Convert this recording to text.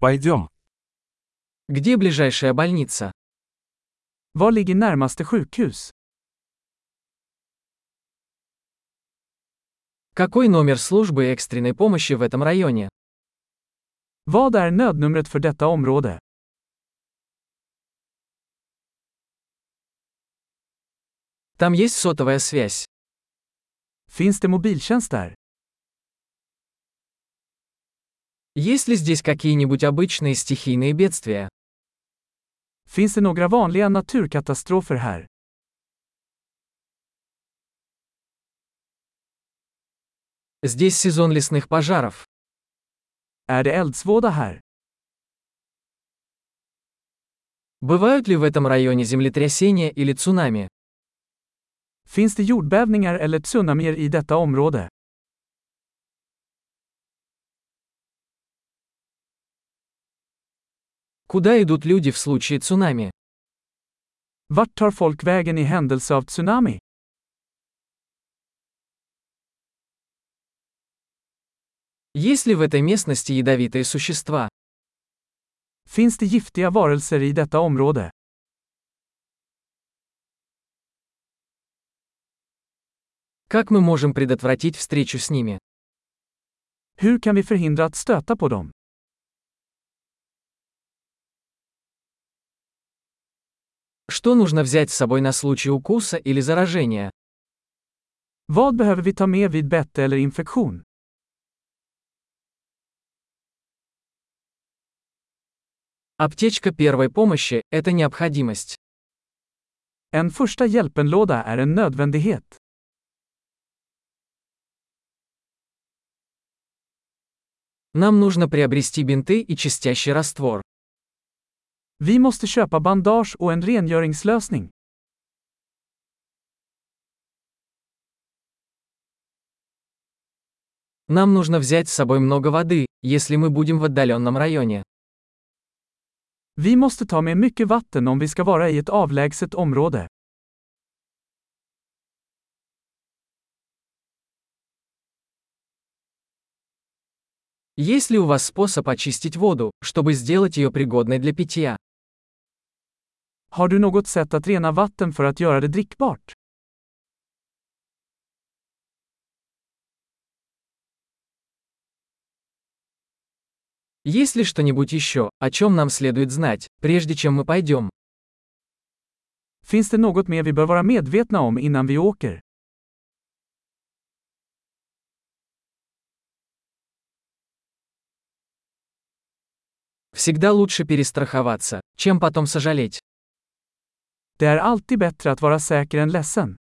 Пойдем. Где ближайшая больница? Var ligger närmaste sjukhus? Какой номер службы экстренной помощи в этом районе? Vad är nödnumret för detta område? Там есть сотовая связь. Finns det mobiltjänst där? Есть ли здесь какие-нибудь обычные стихийные бедствия? Finns det några vanliga naturkatastrofer här? Здесь сезон лесных пожаров. Är det eldsvåda här? Бывают ли в этом районе землетрясения или цунами? Finns det jordbävningar eller tsunamier i detta område? Куда идут люди в случае цунами? Vart tar folk vägen i händelse av tsunami? Есть ли в этой местности ядовитые существа? Finns det giftiga varelser i detta område? Как мы можем предотвратить встречу с ними? Hur kan vi förhindra att stöta på dem? Что нужно взять с собой на случай укуса или заражения? Vad behöver vi ta med vid bett eller infektion? Аптечка первой помощи – это необходимость. En första hjälpenlåda är en nödvändighet. Нам нужно приобрести бинты и чистящий раствор. Vi måste köpa bandage och en rengöringslösning. Нам нужно взять с собой много воды, если мы будем в отдаленном районе. Vi måste ta med mycket vatten om vi ska vara i ett avlägset område. Есть ли у вас способ очистить воду, чтобы сделать ее пригодной для питья? Har du något sätt att rena vatten för att göra det drickbart? Есть ли что-нибудь еще, о чем нам следует знать, прежде чем мы пойдем? Finns det något mer vi bör vara medvetna om innan vi åker? Всегда лучше перестраховаться, чем потом сожалеть. Det är alltid bättre att vara säker än ledsen.